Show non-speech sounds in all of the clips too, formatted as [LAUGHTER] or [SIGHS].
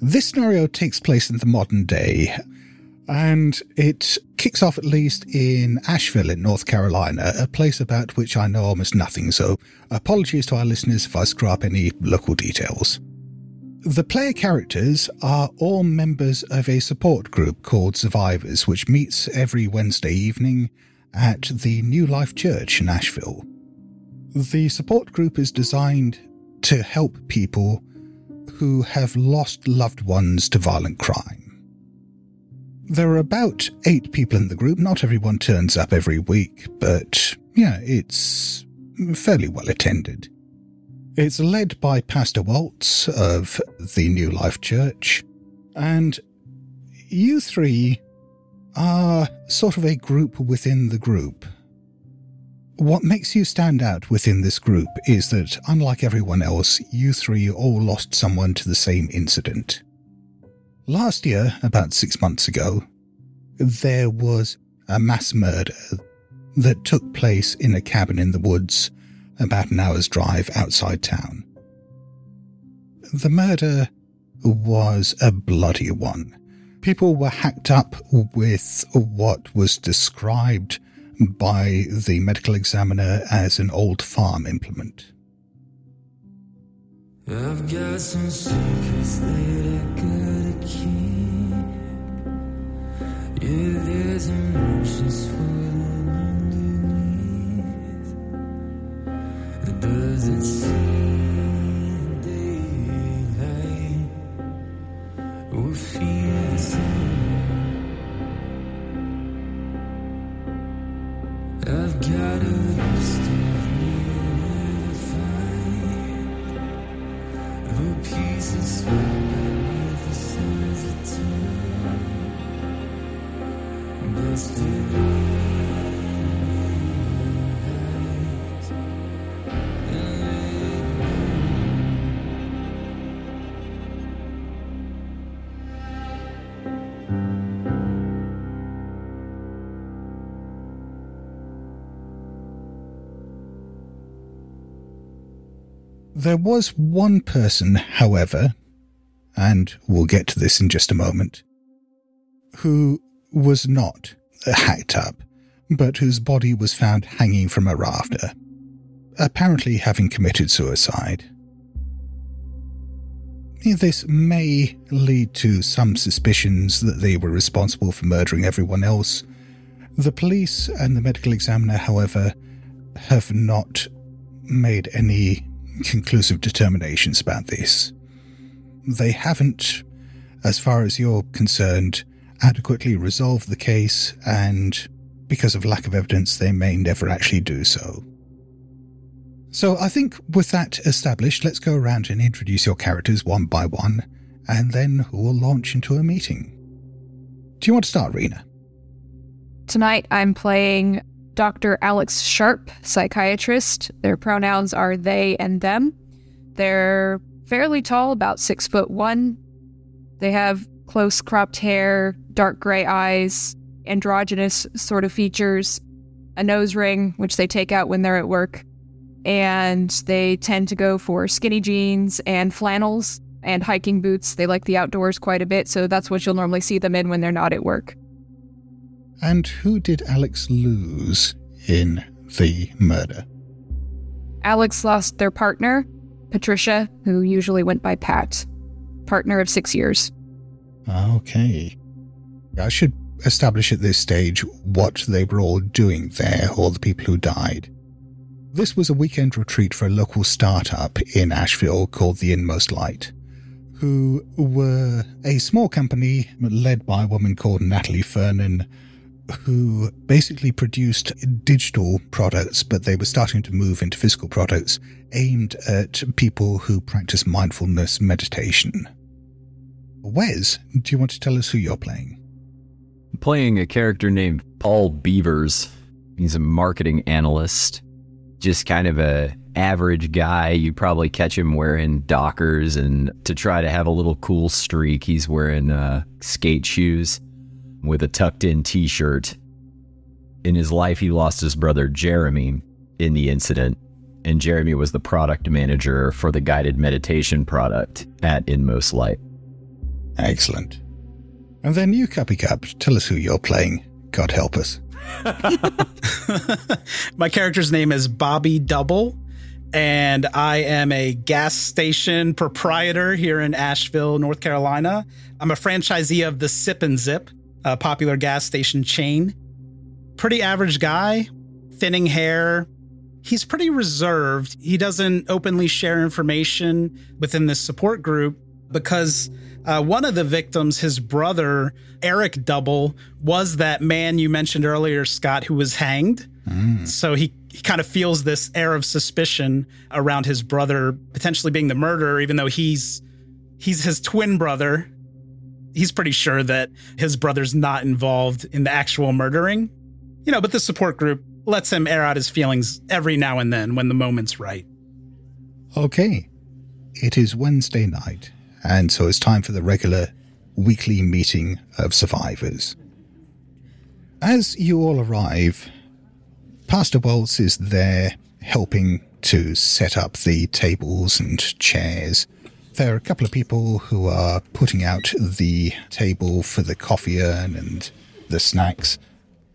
This scenario takes place in the modern day, and it kicks off at least in Asheville in North Carolina, a place about which I know almost nothing, so apologies to our listeners if I screw up any local details. The player characters are all members of a support group called Survivors, which meets every Wednesday evening at the New Life Church in Asheville. The support group is designed to help people who have lost loved ones to violent crime. There are about eight people in the group. Not everyone turns up every week, but yeah, it's fairly well attended. It's led by Pastor Walsh of the New Life Church, and you three are sort of a group within the group. What makes you stand out within this group is that, unlike everyone else, you three all lost someone to the same incident. Last year, about six months ago, there was a mass murder that took place in a cabin in the woods about an hour's drive outside town. The murder was a bloody one. People were hacked up with what was described by the medical examiner as an old farm implement. I've got some secrets that I gotta keep. Yeah, there's emotions swirling underneath. Daylight. Feel the same. I've There was one person, however, and we'll get to this in just a moment, who was not hacked up, but whose body was found hanging from a rafter, apparently having committed suicide. This may lead to some suspicions that they were responsible for murdering everyone else. The police and the medical examiner, however, have not made any conclusive determinations about this. They haven't, as far as you're concerned, adequately resolved the case, and because of lack of evidence, they may never actually do so. So I think with that established, let's go around and introduce your characters one by one, and then we'll launch into a meeting. Do you want to start, Rina? Tonight I'm playing Dr. Alex Sharp, psychiatrist. Their pronouns are they and them. They're fairly tall, about six foot one. They have close cropped hair, dark gray eyes, androgynous sort of features, a nose ring, which they take out when they're at work. And they tend to go for skinny jeans and flannels and hiking boots. They like the outdoors quite a bit, so that's what you'll normally see them in when they're not at work. And who did Alex lose in the murder? Alex lost their partner, Patricia, who usually went by Pat. Partner of six years. Okay. I should establish at this stage what they were all doing there, or the people who died. This was a weekend retreat for a local startup in Asheville called The Inmost Light, who were a small company led by a woman called Natalie Fernan, who basically produced digital products, but they were starting to move into physical products aimed at people who practice mindfulness meditation. Wes, do you want to tell us who you're playing? playing a character named Paul Beavers. He's a marketing analyst, just kind of a average guy. You probably catch him wearing Dockers, and to try to have a little cool streak, he's wearing uh, skate shoes with a tucked in t shirt. In his life, he lost his brother Jeremy in the incident, and Jeremy was the product manager for the guided meditation product at Inmost Light. Excellent. And then you, Cuppy Cup, tell us who you're playing. God help us. [LAUGHS] My character's name is Bobby Double, and I am a gas station proprietor here in Asheville, North Carolina. I'm a franchisee of the Sip and Zip, a popular gas station chain. Pretty average guy, thinning hair. He's pretty reserved. He doesn't openly share information within this support group because uh, one of the victims, his brother, Eric Double, was that man you mentioned earlier, Scott, who was hanged. So he, he kind of feels this air of suspicion around his brother potentially being the murderer, even though he's he's his twin brother. He's pretty sure that his brother's not involved in the actual murdering. You know, but the support group lets him air out his feelings every now and then when the moment's right. Okay. It is Wednesday night, and so it's time for the regular weekly meeting of survivors. As you all arrive, Pastor Wells is there helping to set up the tables and chairs. There are a couple of people who are putting out the table for the coffee urn and the snacks.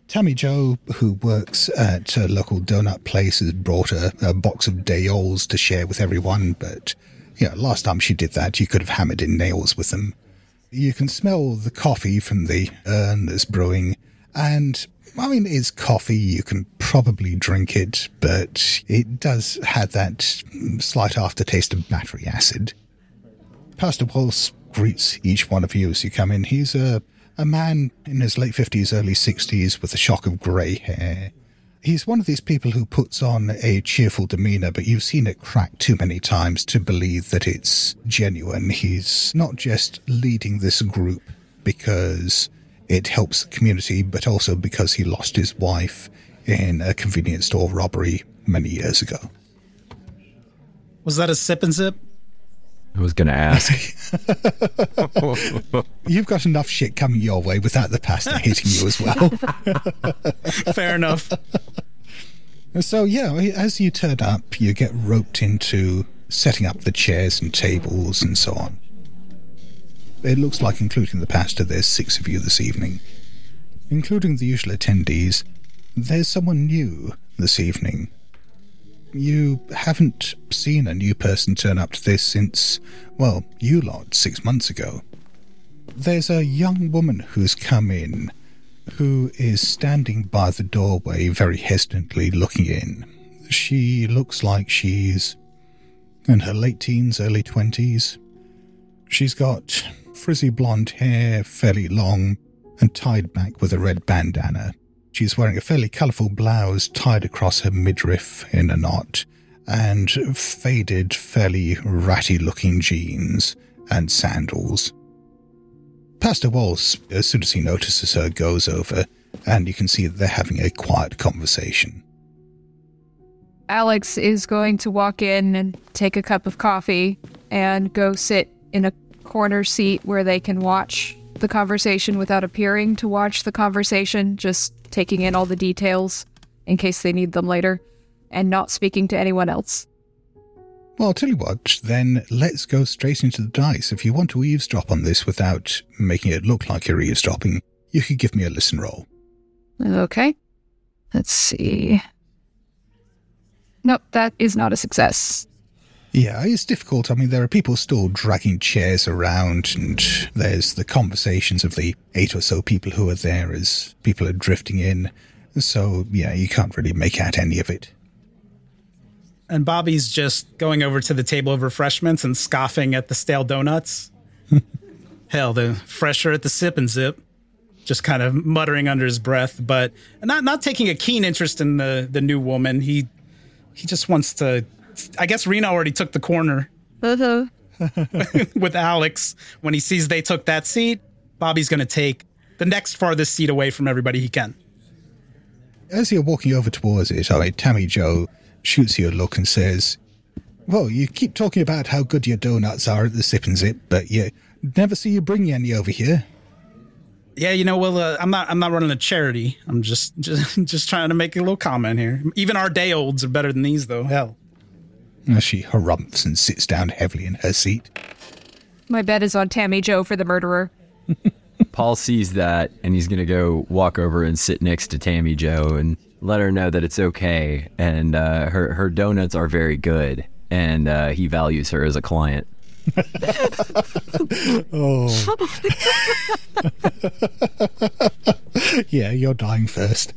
Tammy Joe, who works at a local donut place, has brought a, a box of Dayols to share with everyone, but you know, last time she did that, you could have hammered in nails with them. You can smell the coffee from the urn that's brewing, and I mean, it's coffee. You can probably drink it, but it does have that slight aftertaste of battery acid. Pastor Walsh greets each one of you as you come in. He's a, a man in his late 50s, early 60s with a shock of grey hair. He's one of these people who puts on a cheerful demeanor, but you've seen it crack too many times to believe that it's genuine. He's not just leading this group because it helps the community, but also because he lost his wife in a convenience store robbery many years ago. Was that a sip and zip? I was going to ask. [LAUGHS] You've got enough shit coming your way without the pastor hitting you as well. [LAUGHS] Fair enough. So, yeah, as you turn up, you get roped into setting up the chairs and tables and so on. It looks like, including the pastor, there's six of you this evening. Including the usual attendees, there's someone new this evening. You haven't seen a new person turn up to this since, well, you lot, six months ago. There's a young woman who's come in who is standing by the doorway very hesitantly looking in. She looks like she's in her late teens, early twenties. She's got frizzy blonde hair, fairly long, and tied back with a red bandana. She's wearing a fairly colourful blouse tied across her midriff in a knot, and faded, fairly ratty looking jeans and sandals. Pastor Walsh, as soon as he notices her, goes over and you can see that they're having a quiet conversation. Alex is going to walk in and take a cup of coffee and go sit in a corner seat where they can watch the conversation without appearing to watch the conversation, just taking in all the details in case they need them later, and not speaking to anyone else. Well, I'll tell you what, then let's go straight into the dice. If you want to eavesdrop on this without making it look like you're eavesdropping, you could give me a listen roll. Okay. Let's see. Nope, that is not a success. Yeah, it's difficult. I mean, there are people still dragging chairs around, and there's the conversations of the eight or so people who are there as people are drifting in. So, yeah, you can't really make out any of it. And Bobby's just going over to the table of refreshments and scoffing at the stale donuts. [LAUGHS] Hell, the fresher at the sip and zip. Just kind of muttering under his breath, but not not taking a keen interest in the the new woman. He he just wants to. I guess Rina already took the corner Uh-huh. [LAUGHS] with Alex. When he sees they took that seat, Bobby's going to take the next farthest seat away from everybody he can. As you're walking over towards it, I mean, Tammy Joe shoots you a look and says, Well, you keep talking about how good your donuts are at the Sip and Zip, but you never see you bring any over here. Yeah, you know, well, uh, I'm not. I'm not running a charity. I'm just, [LAUGHS] just, just trying to make a little comment here. Even our day olds are better than these, though. Hell, As she harumphs and sits down heavily in her seat. My bet is on Tammy Joe for the murderer. [LAUGHS] Paul sees that and he's going to go walk over and sit next to Tammy Joe and let her know that it's okay and uh, her, her donuts are very good and uh, he values her as a client. [LAUGHS] [LAUGHS] oh. Yeah, you're dying first.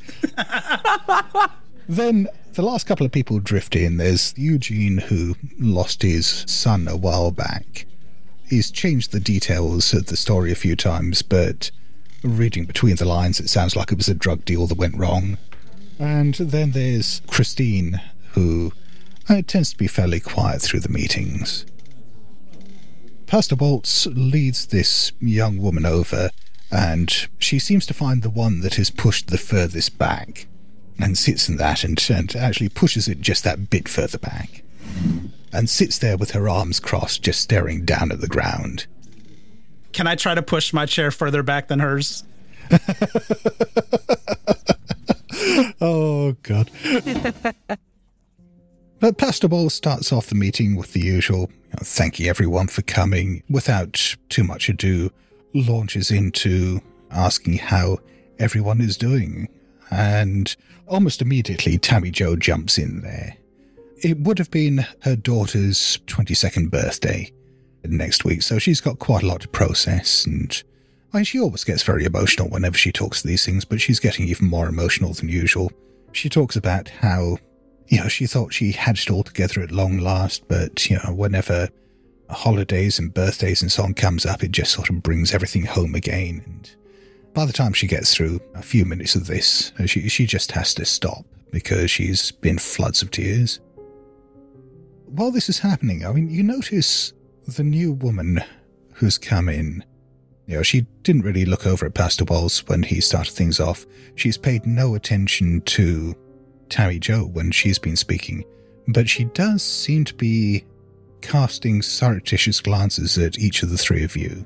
then the last couple of people drift in. There's Eugene, who lost his son a while back. He's changed the details of the story a few times, but reading between the lines, it sounds like it was a drug deal that went wrong. And then there's Christine, who uh, tends to be fairly quiet through the meetings. Pastor Walsh leads this young woman over, and she seems to find the one that is pushed the furthest back, and sits in that and, and actually pushes it just that bit further back, and sits there with her arms crossed, just staring down at the ground. can I try to push my chair further back than hers? [LAUGHS] Oh, God. [LAUGHS] but Pastor Ball starts off the meeting with the usual, you thanking everyone for coming, without too much ado, launches into asking how everyone is doing. And almost immediately, Tammy Joe jumps in there. It would have been her daughter's 22nd birthday next week, so she's got quite a lot to process and she always gets very emotional whenever she talks to these things, but she's getting even more emotional than usual. She talks about how, you know, she thought she had it all together at long last, but, you know, whenever holidays and birthdays and so on comes up, it just sort of brings everything home again. And by the time she gets through a few minutes of this, she, she just has to stop because she's been floods of tears. While this is happening, I mean, you notice the new woman who's come in. You know, she didn't really look over at Pastor Walsh when he started things off. She's paid no attention to Tammy Joe when she's been speaking, but she does seem to be casting surreptitious glances at each of the three of you.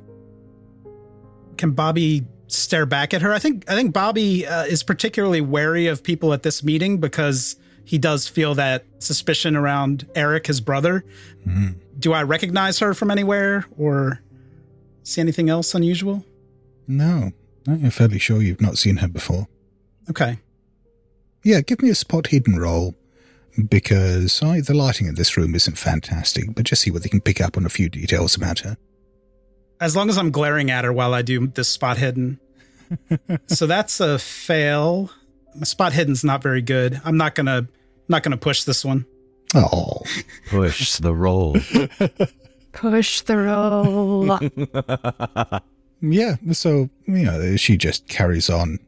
Can Bobby stare back at her? I think I think Bobby uh, is particularly wary of people at this meeting because he does feel that suspicion around Eric, his brother. Do I recognize her from anywhere or see anything else unusual? No, I'm fairly sure you've not seen her before. Okay. Yeah, give me a spot hidden roll because I, the lighting in this room isn't fantastic, but just see what they can pick up on a few details about her. As long as I'm glaring at her while I do this spot hidden. [LAUGHS] so that's a fail. My spot hidden's not very good. I'm not gonna not gonna push this one. Oh, Push the roll. [LAUGHS] Push the roll. [LAUGHS] yeah. So you know, she just carries on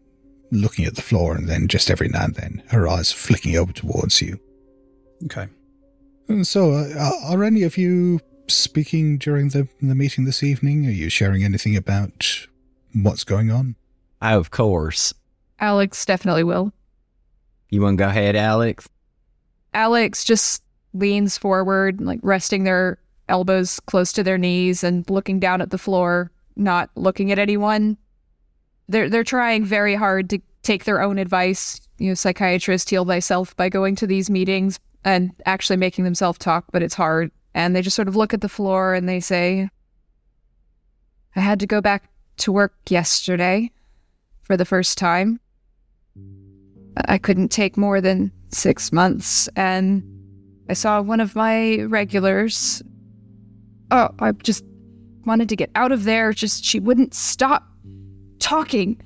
looking at the floor, and then just every now and then, her eyes flicking over towards you. Okay. And so, uh, are any of you speaking during the the meeting this evening? Are you sharing anything about what's going on? Oh, of course. Alex definitely will. You want to go ahead, Alex? Alex just leans forward, like resting their elbows close to their knees and looking down at the floor, not looking at anyone. They're they're trying very hard to take their own advice, you know, psychiatrist, heal thyself by going to these meetings and actually making themselves talk, but it's hard. And they just sort of look at the floor and they say, I had to go back to work yesterday for the first time. I couldn't take more than six months, and I saw one of my regulars. Oh, I just wanted to get out of there. Just she wouldn't stop talking.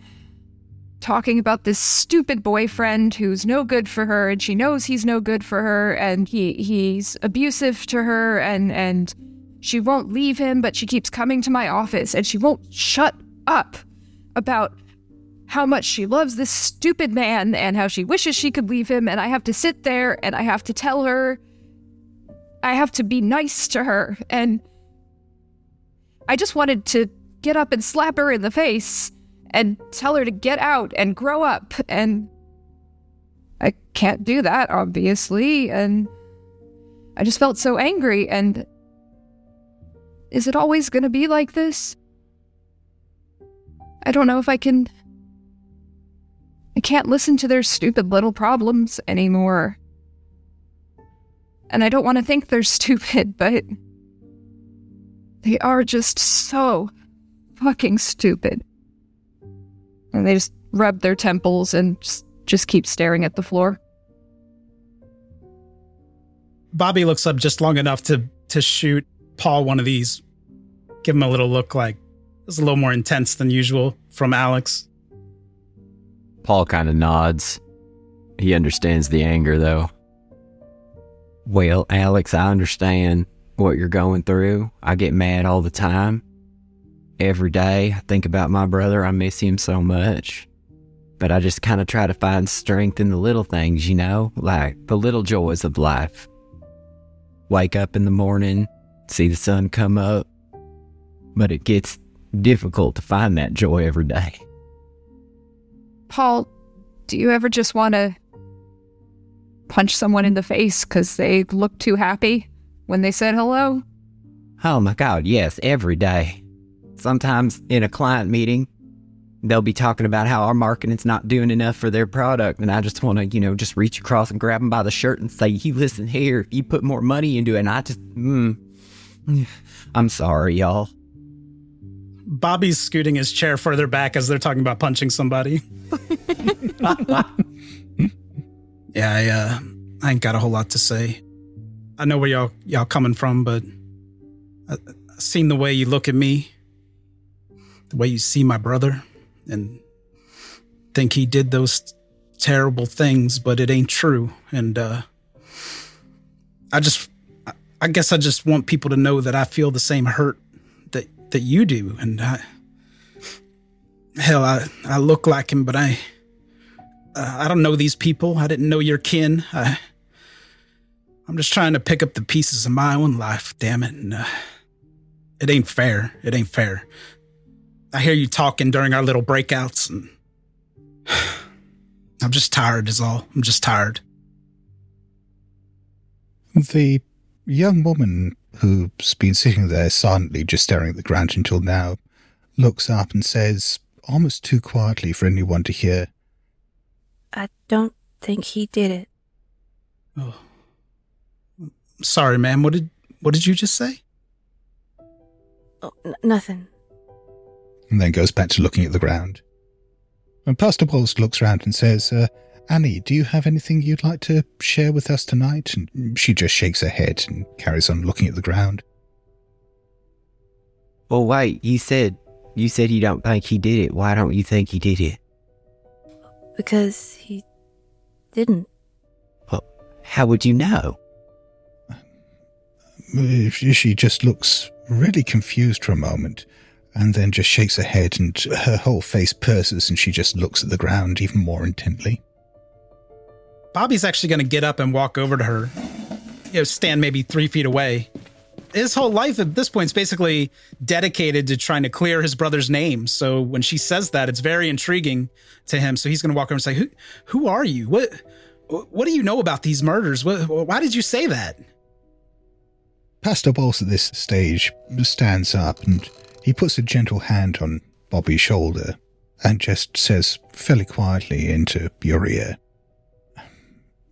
Talking about this stupid boyfriend who's no good for her, and she knows he's no good for her, and he he's abusive to her, and and she won't leave him, but she keeps coming to my office, and she won't shut up about how much she loves this stupid man and how she wishes she could leave him. And I have to sit there and I have to tell her, I have to be nice to her. And I just wanted to get up and slap her in the face and tell her to get out and grow up. And I can't do that, obviously. And I just felt so angry. And is it always going to be like this? I don't know if I can. I can't listen to their stupid little problems anymore. And I don't want to think they're [LAUGHS] stupid, but they are just so fucking stupid. And they just rub their temples and just, just keep staring at the floor. Bobby looks up just long enough to to shoot Paul one of these. Give him a little look like it's a little more intense than usual from Alex. Paul kind of nods. He understands the anger, though. Well, Alex, I understand what you're going through. I get mad all the time. Every day, I think about my brother. I miss him so much. But I just kind of try to find strength in the little things, you know, like the little joys of life. Wake up in the morning, see the sun come up. But it gets difficult to find that joy every day. Paul, do you ever just want to punch someone in the face because they look too happy when they said hello? Oh my God, yes, every day. Sometimes in a client meeting, they'll be talking about how our marketing's not doing enough for their product. And I just want to, you know, just reach across and grab them by the shirt and say, you listen here, you put more money into it. And I just, mm, [SIGHS] I'm sorry, y'all. Bobby's scooting his chair further back as they're talking about punching somebody. [LAUGHS] yeah, I, uh, I ain't got a whole lot to say. I know where y'all y'all coming from, but I, I seen the way you look at me, the way you see my brother, and think he did those terrible things, but it ain't true. And uh, I just, I guess I just want people to know that I feel the same hurt that that you do. And I, hell, I I look like him, but I uh, I don't know these people. I didn't know your kin. I I'm just trying to pick up the pieces of my own life. Damn it! And, uh, it ain't fair. It ain't fair. I hear you talking during our little breakouts, and [SIGHS] I'm just tired. Is all. I'm just tired. The young woman who's been sitting there silently, just staring at the ground until now, looks up and says, almost too quietly for anyone to hear, I don't think he did it. Oh, sorry, ma'am. What did what did you just say? Oh, n- nothing. And then goes back to looking at the ground. And Pastor Walsh looks round and says, uh, Annie, do you have anything you'd like to share with us tonight? And she just shakes her head and carries on looking at the ground. Well, wait, you said, you said you don't think he did it. Why don't you think he did it? Because he didn't. Well, how would you know? Uh, She just looks really confused for a moment and then just shakes her head and her whole face purses and she just looks at the ground even more intently. Bobby's actually going to get up and walk over to her. You know, stand maybe three feet away, his whole life at this point is basically dedicated to trying to clear his brother's name. So when she says that, it's very intriguing to him. So he's going to walk over and say, "Who, who are you? What, what do you know about these murders? What, why did you say that?" Pastor Bowles at this stage stands up and he puts a gentle hand on Bobby's shoulder and just says fairly quietly into your ear,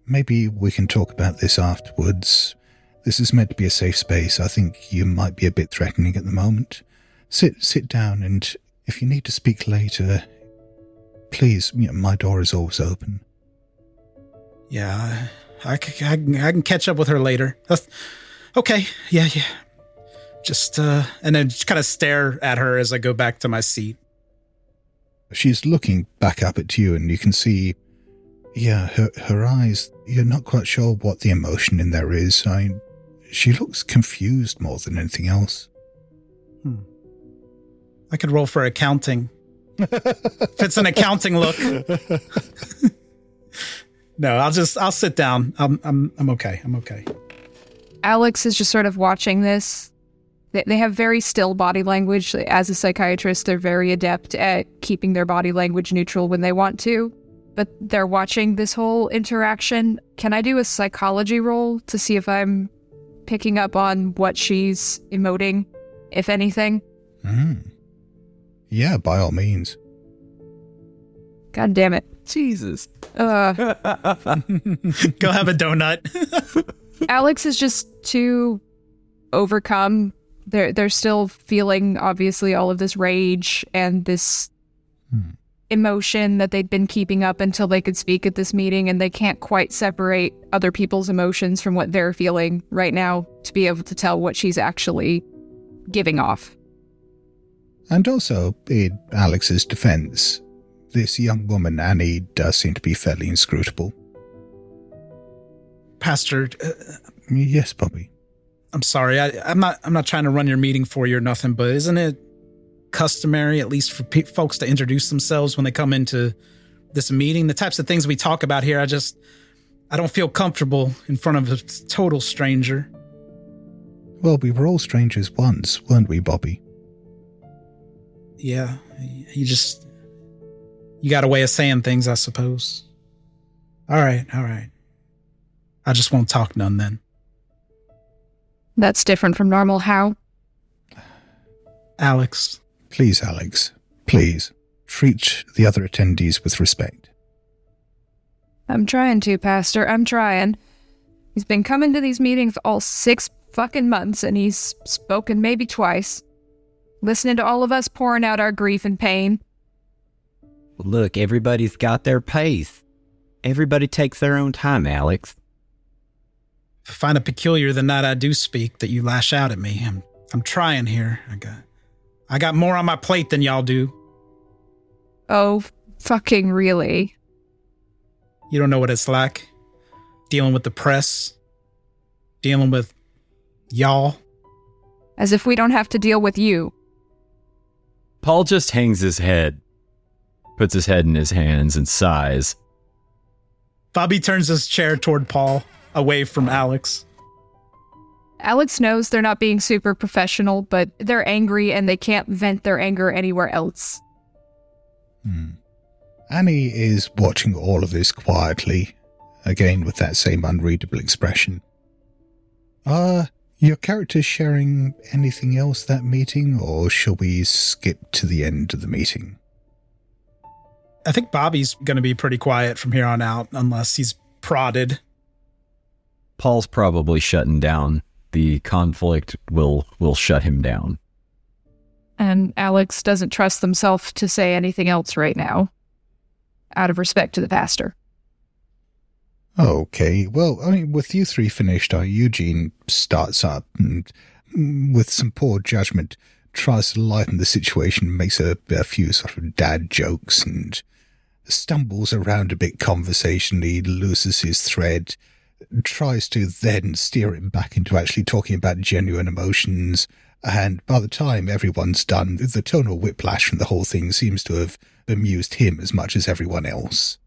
Maybe we can talk about this afterwards. This is meant to be a safe space. I think you might be a bit threatening at the moment. Sit, sit down, and if you need to speak later, please, you know, my door is always open. Yeah, I, I can- I can catch up with her later. That's- okay, yeah, yeah. Just uh, and then just kind of stare at her as I go back to my seat. She's looking back up at you, and you can see, yeah, her her eyes. You're not quite sure what the emotion in there is. I, she looks confused more than anything else. Hmm. I could roll for accounting. [LAUGHS] if it's an accounting look. [LAUGHS] no, I'll just I'll sit down. I'm I'm I'm okay. I'm okay. Alex is just sort of watching this. They, they have very still body language. As a psychiatrist, they're very adept at keeping their body language neutral when they want to. But they're watching this whole interaction. Can I do a psychology roll to see if I'm picking up on what she's emoting, if anything? Mm. Yeah, by all means. God damn it. Jesus. Uh, [LAUGHS] Go have a donut. [LAUGHS] Alex is just too overcome. They're they're still feeling obviously all of this rage and this emotion that they'd been keeping up until they could speak at this meeting, and they can't quite separate other people's emotions from what they're feeling right now to be able to tell what she's actually giving off. And also, in Alex's defense, this young woman, Annie, does seem to be fairly inscrutable. Pastor, uh, Yes, Bobby. I'm sorry. I, I'm not. I'm not trying to run your meeting for you or nothing. But isn't it customary, at least for pe- folks, to introduce themselves when they come into this meeting? The types of things we talk about here, I just, I don't feel comfortable in front of a total stranger. Well, we were all strangers once, weren't we, Bobby? Yeah, you just, you got a way of saying things, I suppose. All right, all right. I just won't talk none then. That's different from normal. How? Alex, Please, Alex. Please. Treat the other attendees with respect. I'm trying to, Pastor. I'm trying. He's been coming to these meetings all six fucking months, and he's spoken maybe twice. Listening to all of us pouring out our grief and pain. Look, everybody's got their pace. Everybody takes their own time, Alex. If I find it peculiar the night I do speak that you lash out at me. I'm, I'm trying here. I got, I got more on my plate than y'all do. Oh, fucking really? You don't know what it's like dealing with the press, dealing with y'all. As if we don't have to deal with you. Paul just hangs his head, puts his head in his hands, and sighs. Bobby turns his chair toward Paul, away from Alex. Alex knows they're not being super professional, but they're angry and they can't vent their anger anywhere else. Hmm. Annie is watching all of this quietly, again with that same unreadable expression. Are your characters sharing anything else that meeting, or shall we skip to the end of the meeting? I think Bobby's going to be pretty quiet from here on out, unless he's prodded. Paul's probably shutting down. The conflict will will shut him down. And Alex doesn't trust himself to say anything else right now, out of respect to the pastor. Okay, well, I mean, with you three finished, uh, Eugene starts up and, mm, with some poor judgment, tries to lighten the situation, makes a, a few sort of dad jokes and stumbles around a bit conversationally, loses his thread, tries to then steer it back into actually talking about genuine emotions. And by the time everyone's done, the tonal whiplash from the whole thing seems to have amused him as much as everyone else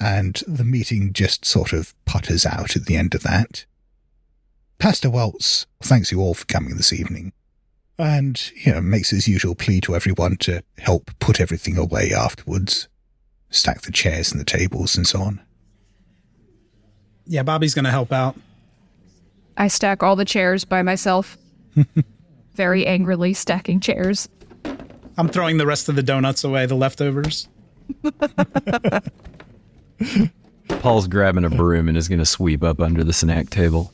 and the meeting just sort of putters out at the end of that. Pastor Walsh thanks you all for coming this evening and, you know, makes his usual plea to everyone to help put everything away afterwards, stack the chairs and the tables and so on. Yeah, Bobby's going to help out. I stack all the chairs by myself. [LAUGHS] Very angrily stacking chairs. I'm throwing the rest of the donuts away, the leftovers. [LAUGHS] Paul's grabbing a broom and is going to sweep up under the snack table.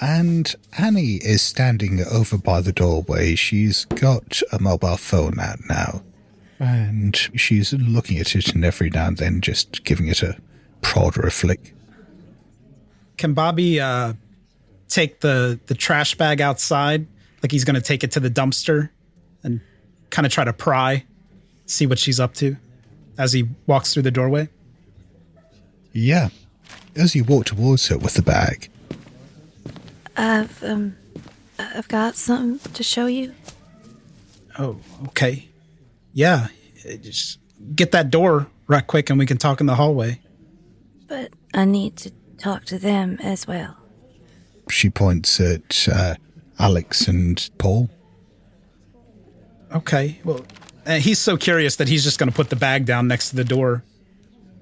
And Annie is standing over by the doorway. She's got a mobile phone out now. And she's looking at it and every now and then just giving it a prod or a flick. Can Bobby uh, take the, the trash bag outside? Like he's going to take it to the dumpster and kind of try to pry, see what she's up to as he walks through the doorway? Yeah. As you walk towards her with the bag, I've um I've got something to show you. Oh, okay. Yeah, just get that door right quick and we can talk in the hallway. But I need to talk to them as well. she points at uh, Alex and Paul. Okay, well, uh, he's so curious that he's just going to put the bag down next to the door.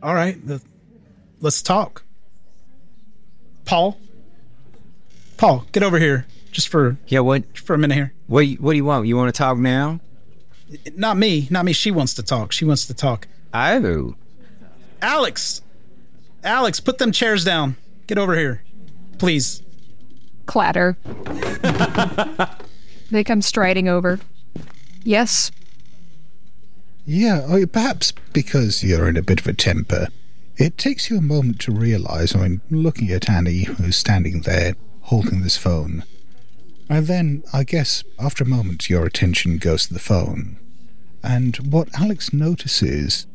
All right, the, let's talk. Paul? Paul, get over here just for Yeah, what for a minute here. what what do you want? You want to talk now? Not me, not me. She wants to talk. She wants to talk. Oh, Alex! Alex, put them chairs down. Get over here. Please. Clatter. [LAUGHS] they come striding over. Yes, Yeah, I- perhaps because you're in a bit of a temper, it takes you a moment to realize, I mean, looking at Annie, who's standing there holding this phone. And then, I guess, after a moment, your attention goes to the phone. And what Alex notices,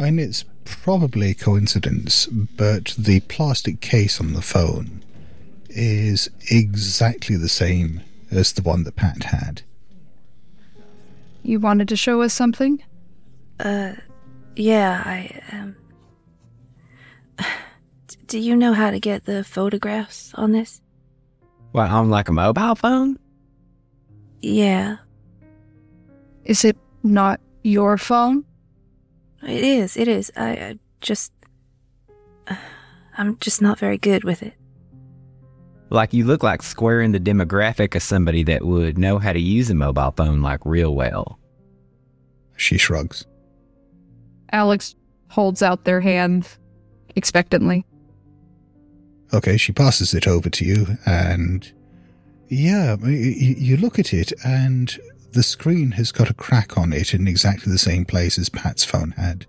I mean, it's probably a coincidence, but the plastic case on the phone is exactly the same as the one that Pat had. you wanted to show us something? Uh, yeah, I um [SIGHS] Do you know how to get the photographs on this? what on like a mobile phone? Yeah, Is it not your phone? It is. It is. I, I just [SIGHS] I'm just not very good with it. Like you look like square in the demographic of somebody that would know how to use a mobile phone like real well. She shrugs. Alex holds out their hand expectantly. Okay, she passes it over to you, and yeah, y- y- you look at it, and the screen has got a crack on it in exactly the same place as Pat's phone had.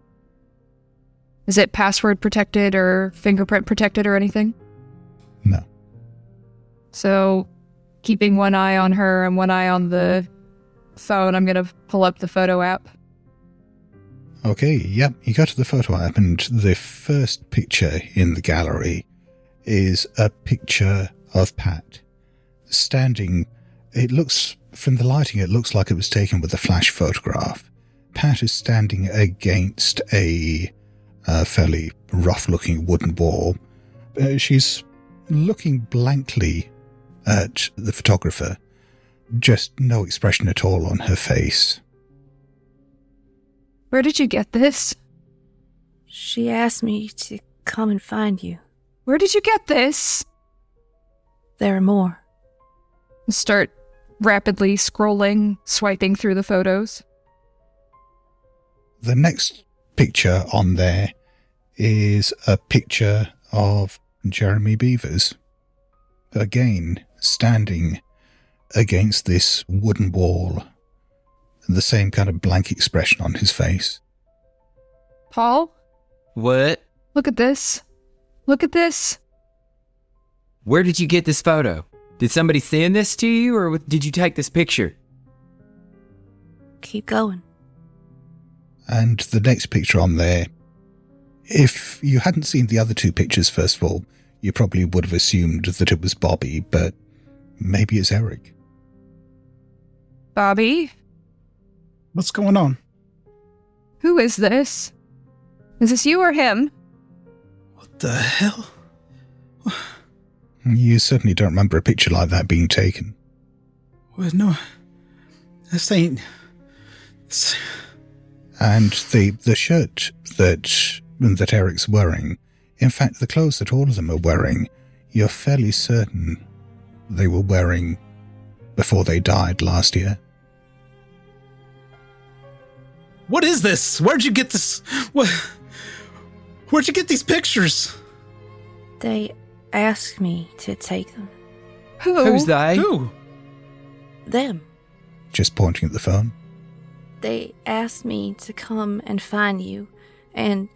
Is it password protected or fingerprint protected or anything? No. So, keeping one eye on her and one eye on the phone, I'm going to pull up the photo app. Okay, yep, you go to the photo app, and the first picture in the gallery is a picture of Pat standing. It looks, from the lighting, it looks like it was taken with a flash photograph. Pat is standing against a, uh fairly rough looking wooden wall. Uh, she's looking blankly at the photographer, just no expression at all on her face. Where did you get this? She asked me to come and find you. Where did you get this? There are more. Start rapidly scrolling, swiping through the photos. The next picture on there is a picture of Jeremy Beavers. Again, standing against this wooden wall. The same kind of blank expression on his face. Paul, What? look at this. Look at this. Where did you get this photo? Did somebody send this to you or did you take this picture? Keep going. And the next picture on there, if you hadn't seen the other two pictures, first of all, you probably would have assumed that it was Bobby, but maybe it's Eric. Bobby, What's going on? who is this? Is this you or him? What the hell? You certainly don't remember a picture like that being taken. Well, no, this ain't. This, And the, the shirt that, that Eric's wearing, in fact, the clothes that all of them are wearing, you're fairly certain they were wearing before they died last year. what is this? Where'd you get this? What? Where'd you get these pictures? They asked me to take them. Who? Who's they? Who? Them. Just pointing at the phone. They asked me to come and find you, and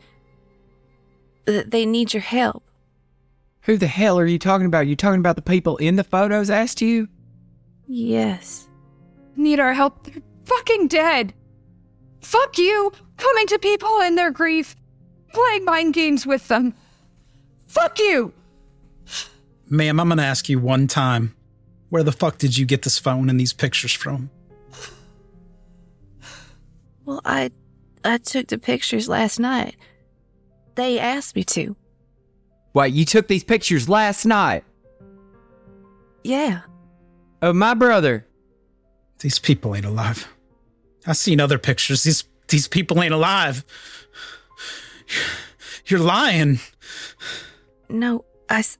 that they need your help. Who the hell are you talking about? You talking about the people in the photos asked you? Yes. Need our help? They're fucking dead. Fuck you, coming to people in their grief, playing mind games with them. Fuck you. Ma'am, I'm gonna ask you one time. Where the fuck did you get this phone and these pictures from? Well, I I took the pictures last night. They asked me to. Wait, you took these pictures last night Yeah. of my brother. These people ain't alive. I've seen other pictures. These these people ain't alive. You're lying. No, I s-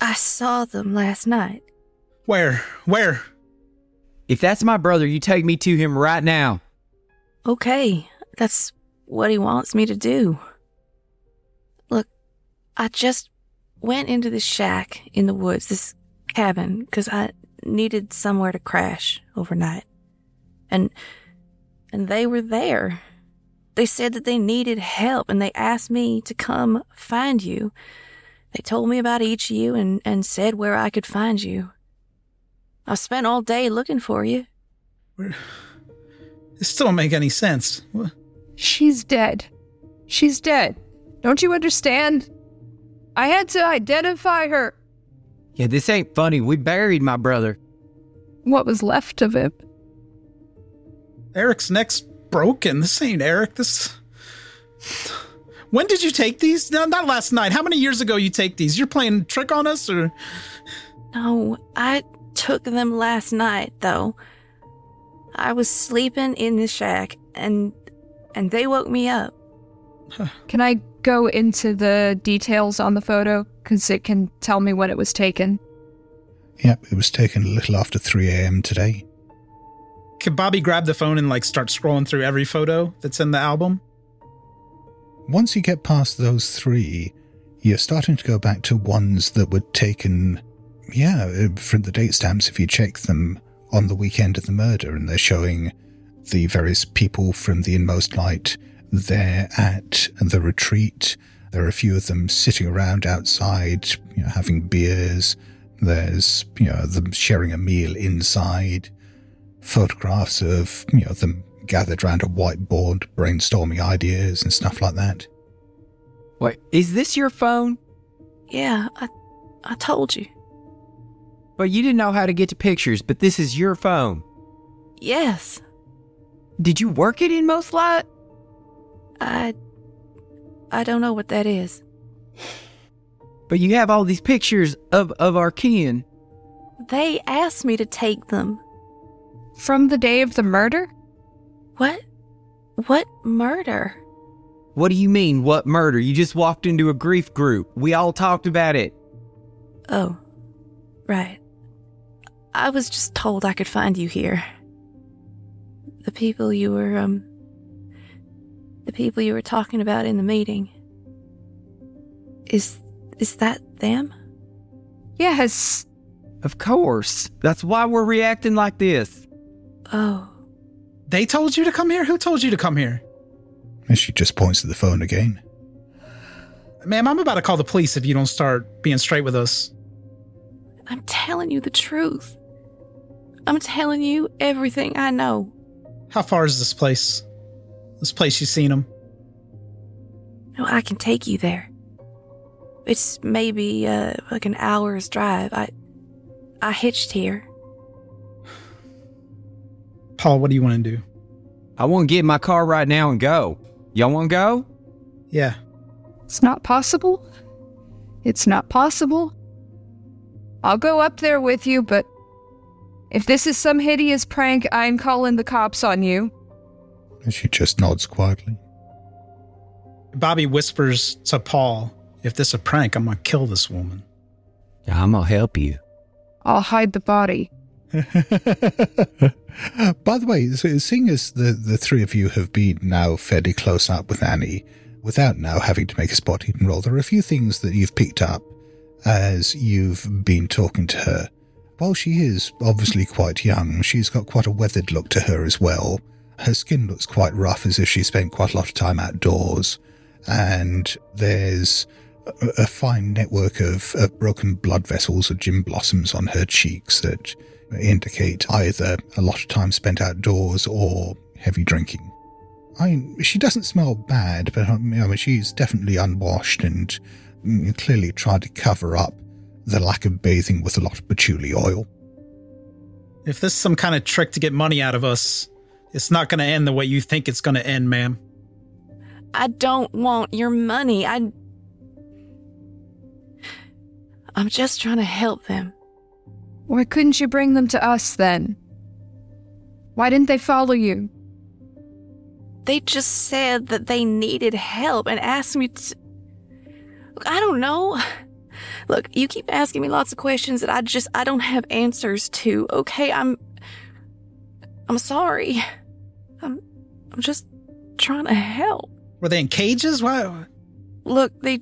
I saw them last night. Where? Where? If that's my brother, you take me to him right now. Okay, that's what he wants me to do. Look, I just went into this shack in the woods, this cabin, because I needed somewhere to crash overnight. And and they were there. They said that they needed help and they asked me to come find you. They told me about each of you and, and said where I could find you. I spent all day looking for you. This still don't make any sense. What? She's dead. She's dead. Don't you understand? I had to identify her. Yeah, this ain't funny. We buried my brother. What was left of him? Eric's neck's broken. This ain't Eric. This. When did you take these? No, not last night. How many years ago you take these? You're playing trick on us, or No, I took them last night though. I was sleeping in the shack and and they woke me up. [SIGHS] Can I go into the details on the photo? Because it can tell me when it was taken. Yep, it was taken a little after 3 a.m. today. could Bobby grab the phone and like start scrolling through every photo that's in the album? Once you get past those three, you're starting to go back to ones that were taken, yeah, from the date stamps if you check them on the weekend of the murder, and they're showing the various people from the inmost light there at the retreat. There are a few of them sitting around outside, you know, having beers. There's, you know, them sharing a meal inside. Photographs of, you know, them gathered around a whiteboard, brainstorming ideas and stuff like that. Wait, is this your phone? Yeah, I I told you. But you didn't know how to get to pictures, but this is your phone. Yes. Did you work it Inmost Light? I I don't know what that is. But you have all these pictures of, of our kin. They asked me to take them. From the day of the murder? What? What murder? What do you mean, what murder? You just walked into a grief group. We all talked about it. Oh. Right. I was just told I could find you here. The people you were um the people you were talking about in the meeting. Is is that them? Yes. Of course. That's why we're reacting like this. Oh. They told you to come here? Who told you to come here? And she just points to the phone again. Ma'am, I'm about to call the police if you don't start being straight with us. I'm telling you the truth. I'm telling you everything I know. How far is this place? This place you've seen them? No, I can take you there. It's maybe uh, like an hour's drive. I I hitched here. Paul, what do you want to do? I want to get in my car right now and go. Y'all want to go? Yeah. It's not possible. It's not possible. I'll go up there with you, but if this is some hideous prank, I'm calling the cops on you. And she just nods quietly. Bobby whispers to Paul, If this is a prank, I'm gonna kill this woman. I'm gonna help you. I'll hide the body. [LAUGHS] By the way, seeing as the, the three of you have been now fairly close up with Annie, without now having to make a spot hidden roll, there are a few things that you've picked up as you've been talking to her. While she is obviously quite young, she's got quite a weathered look to her as well. Her skin looks quite rough as if she spent quite a lot of time outdoors. And there's a, fine network of, of broken blood vessels or gin blossoms on her cheeks that indicate either a lot of time spent outdoors or heavy drinking. I mean, she doesn't smell bad, but I mean, she's definitely unwashed and mm, clearly tried to cover up the lack of bathing with a lot of patchouli oil. If this is some kind of trick to get money out of us, it's not gonna end the way you think it's gonna end, ma'am. I don't want your money. I. I'm just trying to help them. Why couldn't you bring them to us then? Why didn't they follow you? They just said that they needed help and asked me to. Look, I don't know. [SIGHS] Look, you keep asking me lots of questions that I just I don't have answers to. Okay, I'm I'm sorry. I'm I'm just trying to help. Were they in cages? Why? Look, they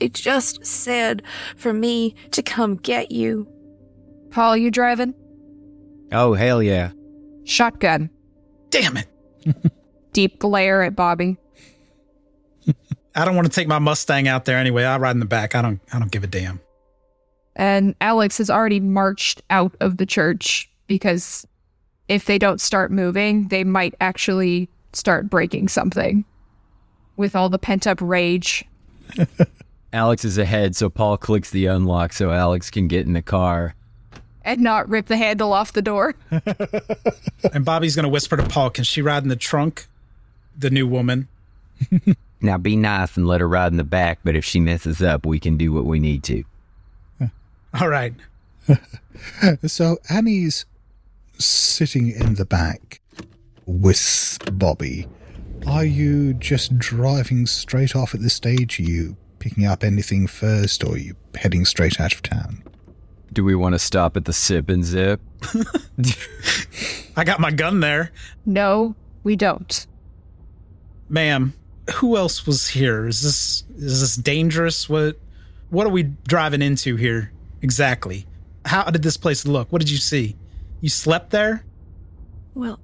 they just said for me to come get you. Paul, you driving? Oh, hell yeah. Shotgun. Damn it. [LAUGHS] Deep glare at Bobby. [LAUGHS] I don't want to take my Mustang out there anyway. I'll ride in the back. I don't I don't give a damn. And Alex has already marched out of the church because if they don't start moving, they might actually start breaking something with all the pent up rage. [LAUGHS] Alex is ahead, so Paul clicks the unlock so Alex can get in the car. And not rip the handle off the door. [LAUGHS] And Bobby's gonna whisper to Paul, can she ride in the trunk? The new woman. [LAUGHS] Now be nice and let her ride in the back, but if she messes up, we can do what we need to. [LAUGHS] All right. So Annie's sitting in the back with Bobby. Are you just driving straight off at this stage? Are you picking up anything first, or are you heading straight out of town? Do we want to stop at the sip and zip? I got my gun there. No, we don't. Ma'am, who else was here? Is this is this dangerous? What what are we driving into here exactly? How did this place look? What did you see? You slept there? Well,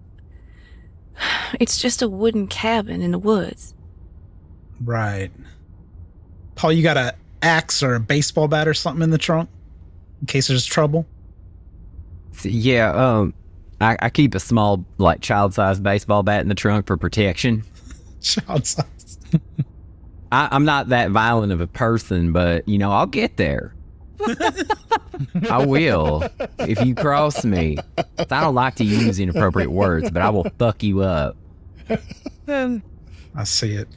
it's just a wooden cabin in the woods. Right. Paul, you got a axe or a baseball bat or something in the trunk? In case there's trouble? Yeah, um, I, I keep a small, like, child-sized baseball bat in the trunk for protection. [LAUGHS] Child size. I, I'm not that violent of a person, but you know, I'll get there. [LAUGHS] I will if you cross me. I don't like to use inappropriate words, but I will fuck you up. [LAUGHS] I see it.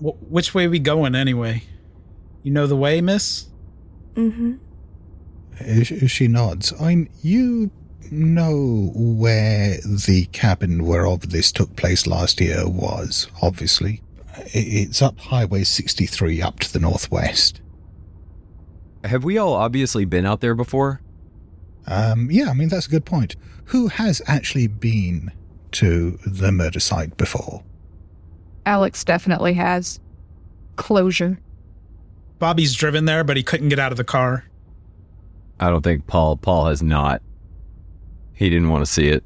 Wh- which way we going anyway? You know the way, miss? Mm-hmm. She she nods. I mean, you know where the cabin where all this took place last year was, obviously. It's up Highway 63 up to the northwest. Have we all obviously been out there before? Um, yeah, I mean, that's a good point. Who has actually been to the murder site before? Alex definitely has. Closure. Bobby's driven there, but he couldn't get out of the car. I don't think Paul. Paul has not. He didn't want to see it.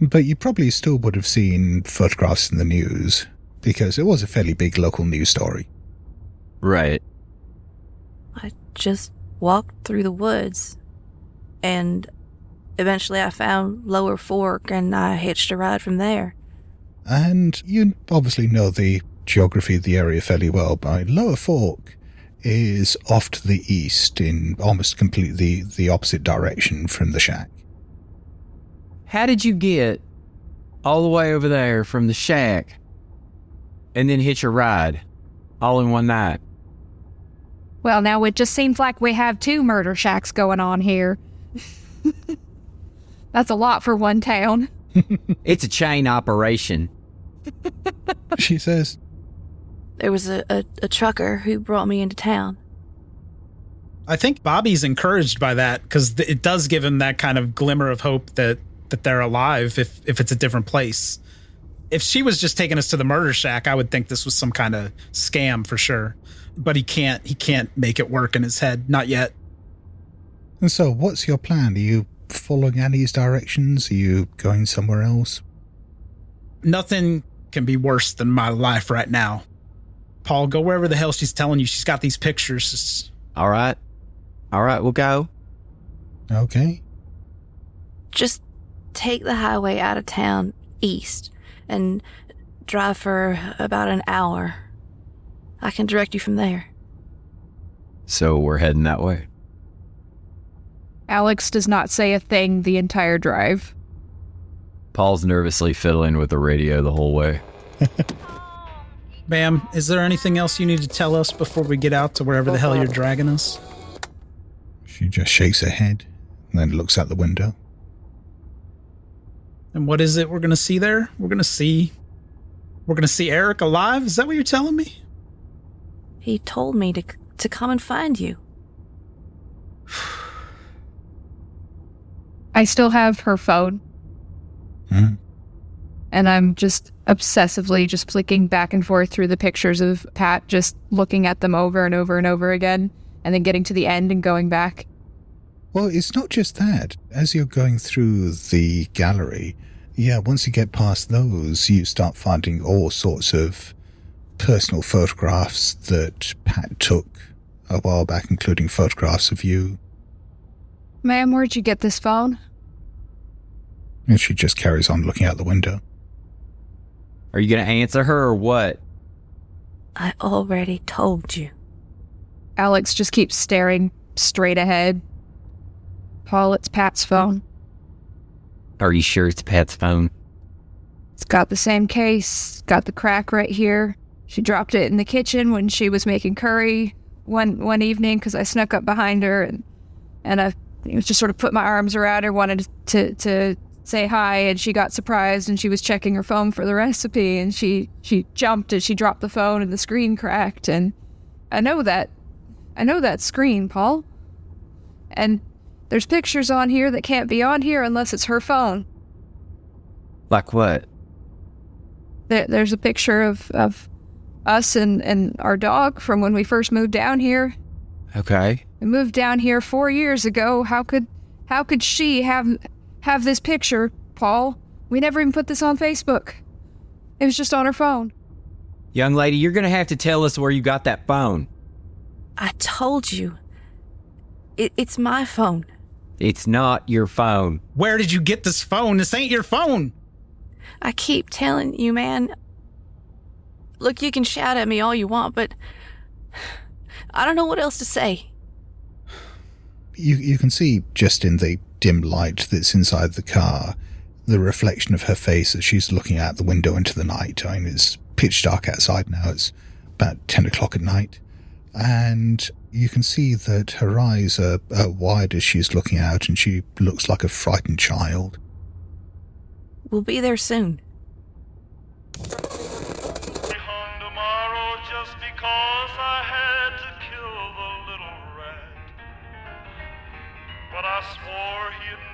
But you probably still would have seen photographs in the news because it was a fairly big local news story. Right. I just walked through the woods and eventually I found Lower Fork and I hitched a ride from there. And you obviously know the geography of the area fairly well. By Lower Fork is off to the east in almost completely the opposite direction from the shack. How did you get all the way over there from the shack and then hitch a ride all in one night? Well, now it just seems like we have two murder shacks going on here. [LAUGHS] That's a lot for one town. [LAUGHS] It's a chain operation. She says, There was a, a, a trucker who brought me into town. I think Bobby's encouraged by that because it does give him that kind of glimmer of hope that that they're alive if if it's a different place. If she was just taking us to the murder shack, I would think this was some kind of scam for sure. But he can't he can't make it work in his head, not yet. And so, what's your plan? Are you following Annie's directions? Are you going somewhere else? Nothing can be worse than my life right now. Paul, go wherever the hell she's telling you. She's got these pictures. It's- All right. All right, we'll go. Okay. Just take the highway out of town east and drive for about an hour. I can direct you from there. So we're heading that way. Alex does not say a thing the entire drive. Paul's nervously fiddling with the radio the whole way. [LAUGHS] Bam, is there anything else you need to tell us before we get out to wherever the hell you're dragging us? She just shakes her head and then looks out the window. And what is it we're gonna see there? We're gonna see we're gonna see Eric alive? Is that what you're telling me? He told me to to come and find you. [SIGHS] I still have her phone. Hmm. And I'm just obsessively just flicking back and forth through the pictures of Pat, just looking at them over and over and over again, and then getting to the end and going back. Well, it's not just that. As you're going through the gallery, yeah, once you get past those, you start finding all sorts of personal photographs that Pat took a while back, including photographs of you. Ma'am, where'd you get this phone? And she just carries on looking out the window. Are you going to answer her or what? I already told you. Alex just keeps staring straight ahead. Paul, it's Pat's phone. Are you sure it's Pat's phone? It's got the same case, got the crack right here. She dropped it in the kitchen when she was making curry one one evening because I snuck up behind her and and I just sort of put my arms around her, wanted to to say hi, and she got surprised and she was checking her phone for the recipe and she she jumped and she dropped the phone and the screen cracked and I know that I know that screen, Paul. And there's pictures on here that can't be on here unless it's her phone. Like what? There, there's a picture of, of us and, and our dog from when we first moved down here. Okay. We moved down here four years ago. How could how could she have have this picture, Paul? We never even put this on Facebook. It was just on her phone. Young lady, you're going to have to tell us where you got that phone. I told you. It, it's my phone. It's not your phone. Where did you get this phone? This ain't your phone. I keep telling you, man. Look, you can shout at me all you want, but [SIGHS] I don't know what else to say. You you can see just in the dim light that's inside the car the reflection of her face as she's looking out the window into the night. I mean, it's pitch dark outside now. It's about ten o'clock at night, and you can see that her eyes are, are wide as she's looking out, and she looks like a frightened child. We'll be there soon. hung tomorrow just because I had to kill the little rat. But I swore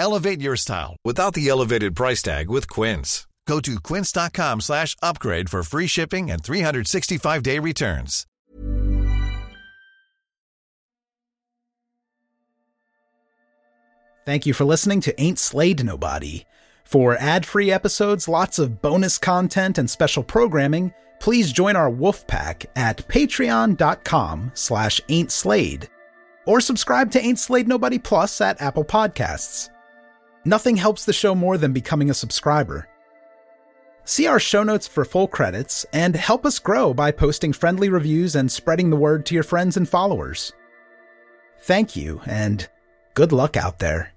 Elevate your style without the elevated price tag with Quince. Go to quince.com slash upgrade for free shipping and 365-day returns. Thank you for listening to Ain't Slayed Nobody. For ad-free episodes, lots of bonus content, and special programming, please join our wolf pack at patreon.com slash ain't or subscribe to Ain't Slayed Nobody Plus at Apple Podcasts. Nothing helps the show more than becoming a subscriber. See our show notes for full credits and help us grow by posting friendly reviews and spreading the word to your friends and followers. Thank you, and good luck out there.